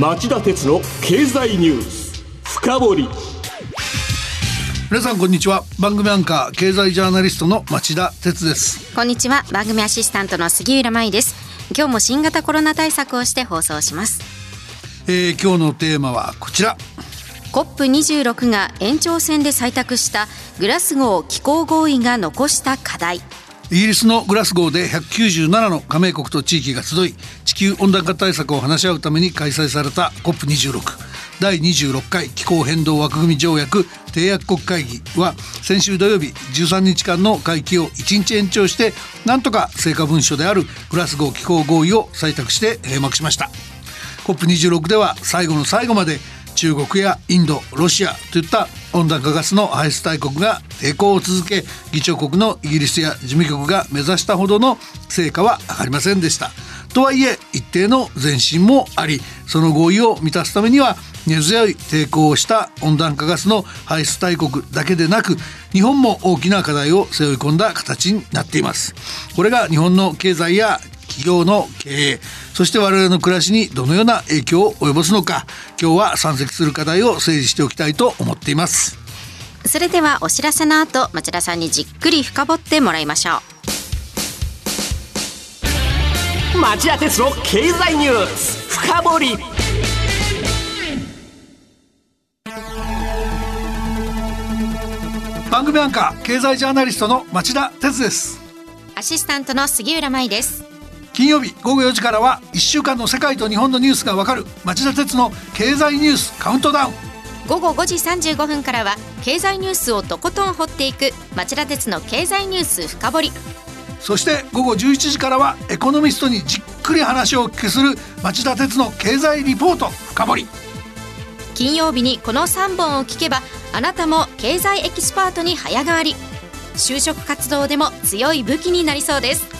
町田鉄の経済ニュース深掘り。皆さんこんにちは。番組アンカー経済ジャーナリストの町田鉄です。こんにちは。番組アシスタントの杉浦舞です。今日も新型コロナ対策をして放送します、えー、今日のテーマはこちら。COP26 が延長戦で採択したグラスゴー気候合意が残した課題イギリスのグラスゴーで197の加盟国と地域が集い地球温暖化対策を話し合うために開催された COP26 第26回気候変動枠組み条約締約国会議は先週土曜日13日間の会期を1日延長してなんとか成果文書であるグラスゴー気候合意を採択して閉幕しました。COP26 では最後の最後まで中国やインドロシアといった温暖化ガスの排出大国が抵抗を続け議長国のイギリスや事務局が目指したほどの成果は上がりませんでした。とはいえ一定の前進もありその合意を満たすためには根強い抵抗をした温暖化ガスの排出大国だけでなく日本も大きな課題を背負い込んだ形になっています。これが日本の経済や企業の経営そして我々の暮らしにどのような影響を及ぼすのか今日は山積する課題を整理しておきたいと思っています。それではお知らせの後町田さんにじっくり深掘ってもらいましょう。町田鉄の経済ニュース深掘り。番組アンカー経済ジャーナリストの町田鉄です。アシスタントの杉浦舞です金曜日午後4時からは1週間の世界と日本のニュースがわかる町田鉄の経済ニュースカウントダウン。午後5時35分からは経済ニュースをとことん掘っていく町田鉄の経済ニュース深掘り。そして午後11時からはエコノミストにじっくり話をお聞きする町田徹の経済リポート深掘り。金曜日にこの3本を聞けばあなたも経済エキスパートに早変わり。就職活動でも強い武器になりそうです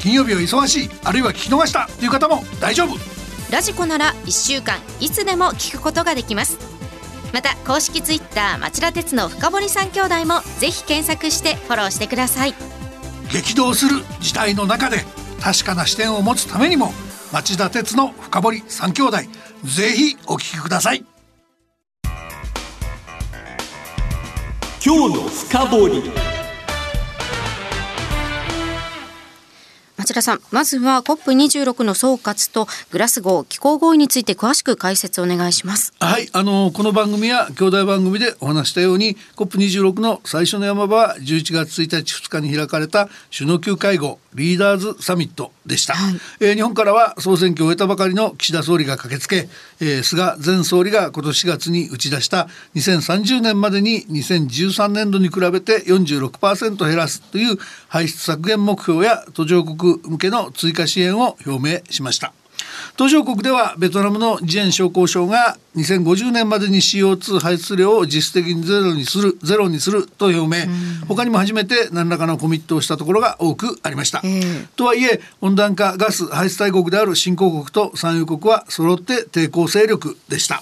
金曜日は忙しいあるいは聞き逃したという方も大丈夫。 radiko なら1週間いつでも聞くことができます。また公式ツイッター町田徹の深堀三兄弟もぜひ検索してフォローしてください。激動する事態の中で確かな視点を持つためにも町田鉄の深堀三兄弟ぜひお聞きください。今日の深堀町田さん。まずは COP26 の総括とグラスゴー気候合意について詳しく解説お願いします。はいあのこの番組や兄弟番組でお話したように COP26 の最初の山場は11月1日2日に開かれた首脳級会合。リーダーズサミットでした、はい、えー、日本からは総選挙を終えたばかりの岸田総理が駆けつけ、えー、菅前総理が今年4月に打ち出した2030年までに2013年度に比べて46%減らすという排出削減目標や途上国向けの追加支援を表明しました途上国ではベトナムのジェン商工省が2050年までに CO2 排出量を実質的にゼロにするゼロにすると表明、他にも初めて何らかのコミットをしたところが多くありました。とはいえ温暖化ガス排出大国である新興国と産油国は揃って抵抗勢力でした。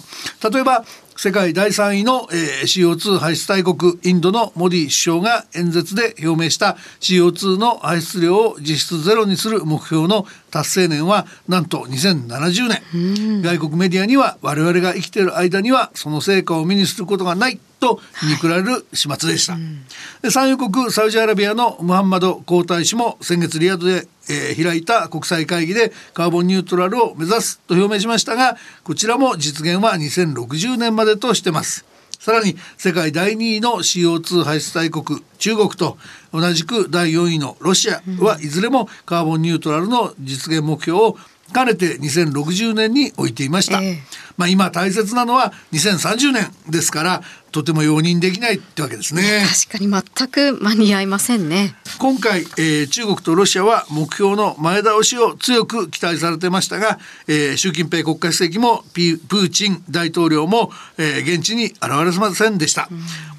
例えば世界第3位の、えー、CO2 排出大国インドのモディ首相が演説で表明した CO2 の排出量を実質ゼロにする目標の達成年はなんと2070年。外国メディアには我々が生きている間にはその成果を目にすることがないと皮肉られる始末でした、はい、産油国サウジアラビアのムハンマド皇太子も先月リヤドで、えー、開いた国際会議でカーボンニュートラルを目指すと表明しましたがこちらも実現は2060年までとしてます。さらに世界第2位の CO2 排出大国中国と同じく第4位のロシアはいずれもカーボンニュートラルの実現目標をかねて2060年に置いていました、えー、まあ今大切なのは2030年ですからとても容認できないってわけですね。確かに全く間に合いませんね。今回、えー、中国とロシアは目標の前倒しを強く期待されてましたが、えー、習近平国家主席もプーチン大統領も、えー、現地に現れませんでした、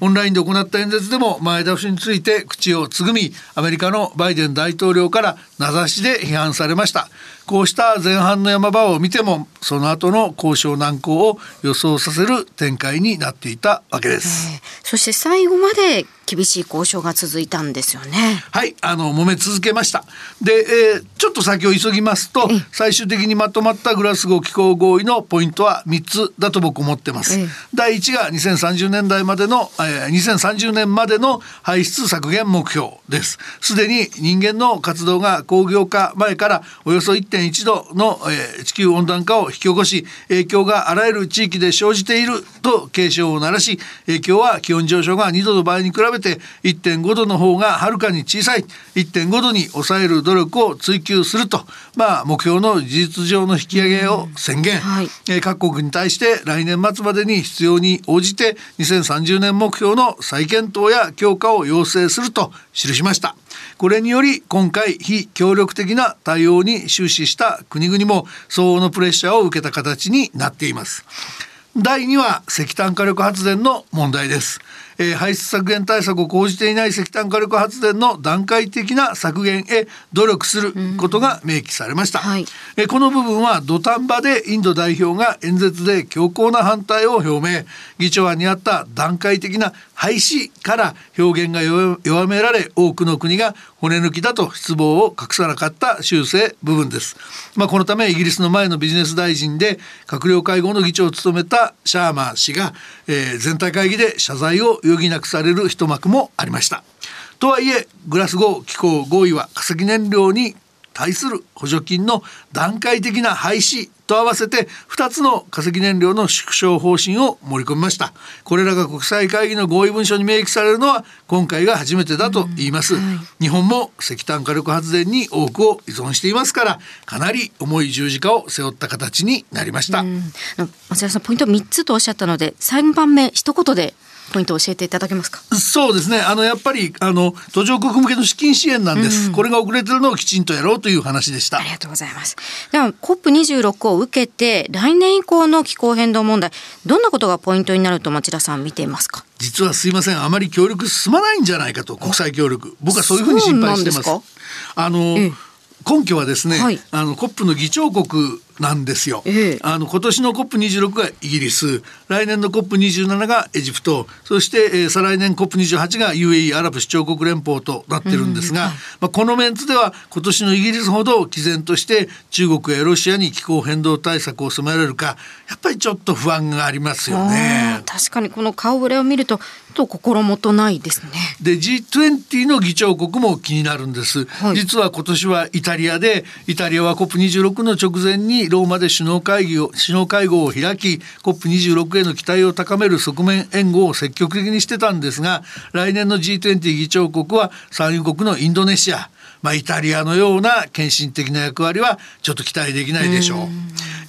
うん、オンラインで行った演説でも前倒しについて口をつぐみアメリカのバイデン大統領から名指しで批判されましたこうした前半の山場を見てもその後の交渉難航を予想させる展開になっていたわけです、そして最後まで厳しい交渉が続いたんですよね。はいあの揉め続けました。で、えー、ちょっと先を急ぎますと最終的にまとまったグラスゴー気候合意のポイントは3つだと僕思ってます、第1が2030年代までの、えー、2030年までの排出削減目標です。すでに人間の活動が工業化前からおよそ1.1度の、えー、地球温暖化を引き起こし影響があらゆる地域で生じていると警鐘を鳴らし影響は気温上昇が2度の場合に比べて1.5度の方がはるかに小さい。1.5度に抑える努力を追求すると、まあ、目標の事実上の引き上げを宣言、はい。えー各国に対して来年末までに必要に応じて2030年目標の再検討や強化を要請すると記しました。これにより今回非協力的な対応に終始した国々も相応のプレッシャーを受けた形になっています。第2は石炭火力発電の問題です、えー排出削減対策を講じていない石炭火力発電の段階的な削減へ努力することが明記されました、はい。えーこの部分は土壇場でインド代表が演説で強硬な反対を表明。議長案にあった段階的な廃止から表現が弱弱められ多くの国が骨抜きだと失望を隠さなかった修正部分です、まあ、このためイギリスの前のビジネス大臣で閣僚会合の議長を務めたシャーマー氏が、えー全体会議で謝罪を余儀なくされる一幕もありました。とはいえグラスゴー気候合意は化石燃料に対する補助金の段階的な廃止と合わせて2つの化石燃料の縮小方針を盛り込みました。これらが国際会議の合意文書に明記されるのは今回が初めてだと言います、日本も石炭火力発電に多くを依存していますからかなり重い十字架を背負った形になりました、あの松田さんポイント3つとおっしゃったので3番目一言でポイントを教えていただけますか？そうですね。あの、やっぱり、あの、途上国向けの資金支援なんです。これが遅れてるのをきちんとやろうという話でしたあ。りがとうございます。では COP26 を受けて来年以降の気候変動問題どんなことがポイントになると町田さん見ていますか？実はすいません。あまり協力進まないんじゃないかと、国際協力。僕はそういうふうに心配してます。あの、ええ根拠はですね、はいあの COP の議長国なんですよ。ええあの今年の COP26 がイギリス、来年の COP27 がエジプト、そして、えー再来年 COP28 が UAE アラブ首長国連邦となってるんですが、まあこのメンツでは今年のイギリスほど毅然として中国やロシアに気候変動対策を迫られるか、やっぱりちょっと不安がありますよね。確かにこの顔ぶれを見るとちょっと心もとないですね。で G20 の議長国も気になるんです、はい実は今年はイタリアでイタリアは COP26 の直前にローマで首脳会議を首脳会合を開き COP26 への期待を高める側面援護を積極的にしてたんですが来年の G20 議長国は産油国のインドネシアまあ、イタリアのような献身的な役割はちょっと期待できないでしょう。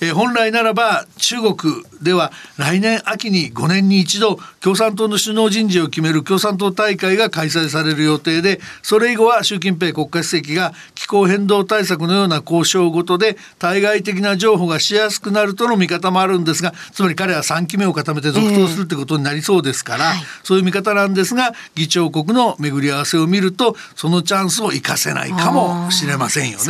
えー本来ならば中国では来年秋に5年に一度共産党の首脳人事を決める共産党大会が開催される予定でそれ以後は習近平国家主席が気候変動対策のような交渉ごとで対外的な譲歩がしやすくなるとの見方もあるんですがつまり彼は3期目を固めて続投するってことになりそうですから、そういう見方なんですが議長国の巡り合わせを見るとそのチャンスを生かせないかもしれませんよね。そ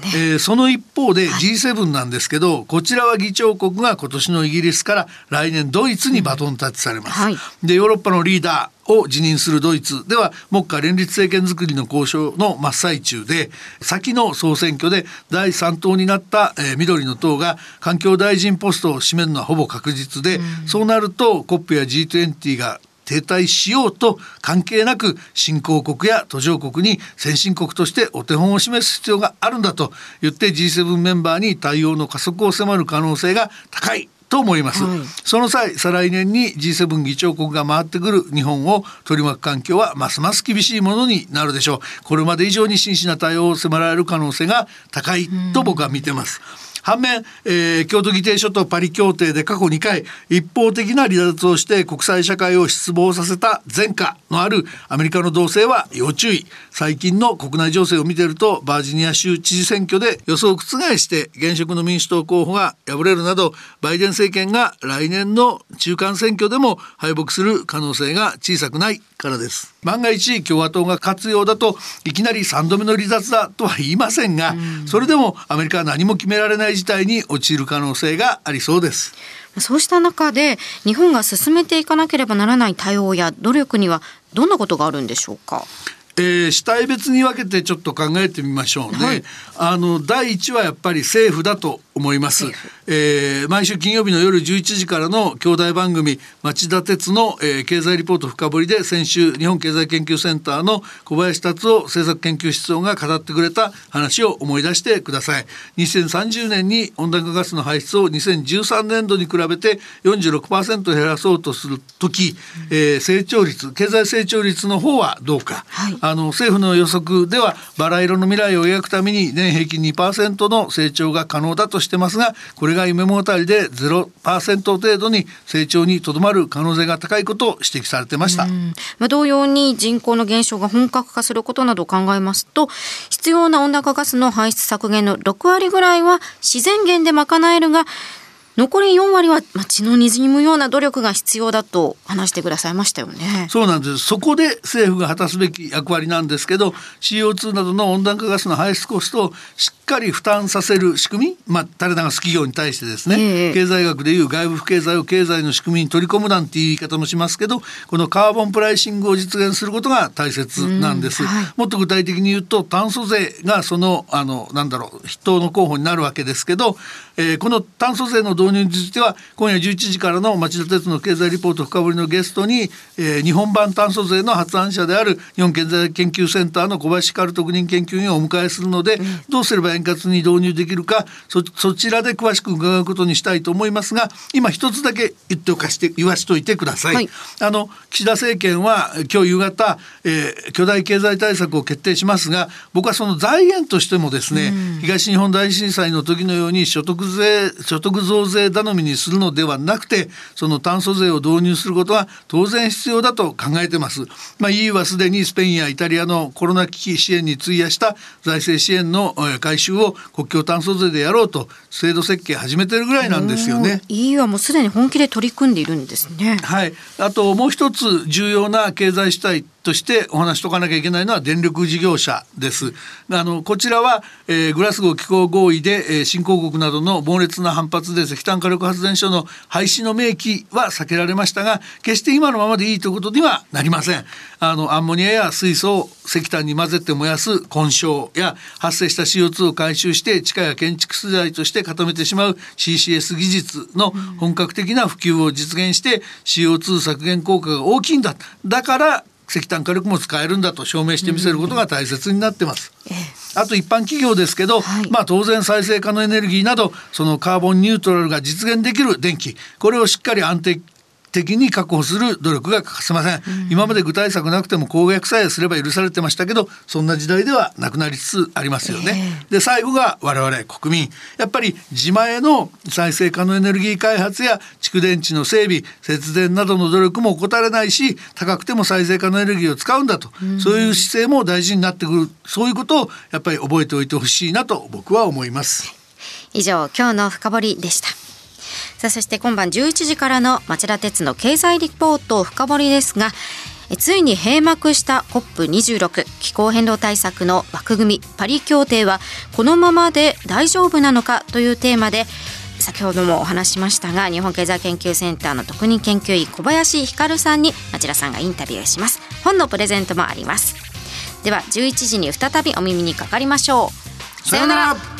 ね。えーその一方で G7 なんですけど、こちらは議長国が今年のイギリスから来年ドイツにバトンタッチされます。はいでヨーロッパのリーダーを辞任するドイツでは目下連立政権づくりの交渉の真っ最中で先の総選挙で第3党になった、えー緑の党が環境大臣ポストを占めるのはほぼ確実で、そうなると COP や G20 が停滞しようと関係なく新興国や途上国に先進国としてお手本を示す必要があるんだと言って G7 メンバーに対応の加速を迫る可能性が高いと思います、はい。その際再来年に G7 議長国が回ってくる日本を取り巻く環境はますます厳しいものになるでしょう。これまで以上に真摯な対応を迫られる可能性が高いと僕は見てます、反面、えー京都議定書とパリ協定で過去2回一方的な離脱をして国際社会を失望させた前科のあるアメリカの動静は要注意。最近の国内情勢を見てるとバージニア州知事選挙で予想を覆して現職の民主党候補が敗れるなどバイデン政権が来年の中間選挙でも敗北する可能性が小さくないからです。万が一共和党が勝つようだといきなり3度目の離脱だとは言いませんが、それでもアメリカは何も決められない態事態に陥る可能性がありそうです。そうした中で日本が進めていかなければならない対応や努力にはどんなことがあるんでしょうか？えー、主体別に分けてちょっと考えてみましょうね。はい、あの第一はやっぱり政府だと思います。えー、毎週金曜日の夜11時からの兄弟番組町田鉄の、えー、経済リポート深掘りで先週日本経済研究センターの小林達夫政策研究室長が語ってくれた話を思い出してください。2030年に温暖化ガスの排出を2013年度に比べて46%減らそうとする時、えー、成長率経済成長率の方はどうか。はいあの政府の予測ではバラ色の未来を描くために年平均2%の成長が可能だとしてますがこれが夢物語で0%程度に成長にとどまる可能性が高いことを指摘されてました、まあ、同様に人口の減少が本格化することなどを考えますと必要な温暖化ガスの排出削減の6割ぐらいは自然源で賄えるが残り4割は、まあ、血の滲むような努力が必要だと話してくださいましたよね。そうなんです。そこで政府が果たすべき役割なんですけど、CO2 などの温暖化ガスの排出コストをしっかり負担させる仕組み、まあ、垂れ流す企業に対してですね、えー、経済学でいう外部不経済を経済の仕組みに取り込むなんていう言い方もしますけど、このカーボンプライシングを実現することが大切なんです。はい、もっと具体的に言うと、炭素税がその、あの、なんだろう、筆頭の候補になるわけですけど、えー、この炭素税の導入については今夜11時からの町田鉄の経済リポート深掘りのゲストに、えー、日本版炭素税の発案者である日本経済研究センターの小林カル特任研究員をお迎えするので、うん、どうすれば円滑に導入できるかそそちらで詳しく伺うことにしたいと思いますが今一つだけ言っておかして言わしといてください。はい、あの岸田政権は今日夕方、えー、巨大経済対策を決定しますが僕はその財源としてもですね、うん、東日本大震災の時のように所得税所得増税頼みにするのではなくてその炭素税を導入することは当然必要だと考えてます。まあ、EU はすでにスペインやイタリアのコロナ危機支援に費やした財政支援の回収を国境炭素税でやろうと制度設計始めてるぐらいなんですよね。EU はもうすでに本気で取り組んでいるんですね。はい。あともう一つ重要な経済主体としてお話しとかなきゃいけないのは電力事業者です。あのこちらは、えー、グラスゴー気候合意で、えー、新興国などの猛烈な反発で石炭火力発電所の廃止の明記は避けられましたが決して今のままでいいということにはなりません。あのアンモニアや水素を石炭に混ぜて燃やす混焼や発生した CO2 を回収して地下や建築資材として固めてしまう CCS 技術の本格的な普及を実現して CO2 削減効果が大きいんだだから石炭火力も使えるんだと証明してみせることが大切になってます。あと一般企業ですけど、はい、まあ当然再生可能エネルギーなどそのカーボンニュートラルが実現できる電気これをしっかり安定的に確保する努力が欠かせません、うん、今まで具体策なくても公約さえすれば許されてましたけどそんな時代ではなくなりつつありますよね、えー、で最後が我々国民。やっぱり自前の再生可能エネルギー開発や蓄電池の整備節電などの努力も怠れないし高くても再生可能エネルギーを使うんだと、うん、そういう姿勢も大事になってくる。そういうことをやっぱり覚えておいてほしいなと僕は思います。以上今日の深掘でしたさあそして今晩11時からの町田鉄の経済リポート深掘りですがついに閉幕した COP26 気候変動対策の枠組みパリ協定はこのままで大丈夫なのかというテーマで先ほどもお話しましたが日本経済研究センターの特任研究員小林光さんに町田さんがインタビューします。本のプレゼントもあります。では11時に再びお耳にかかりましょう。さようなら。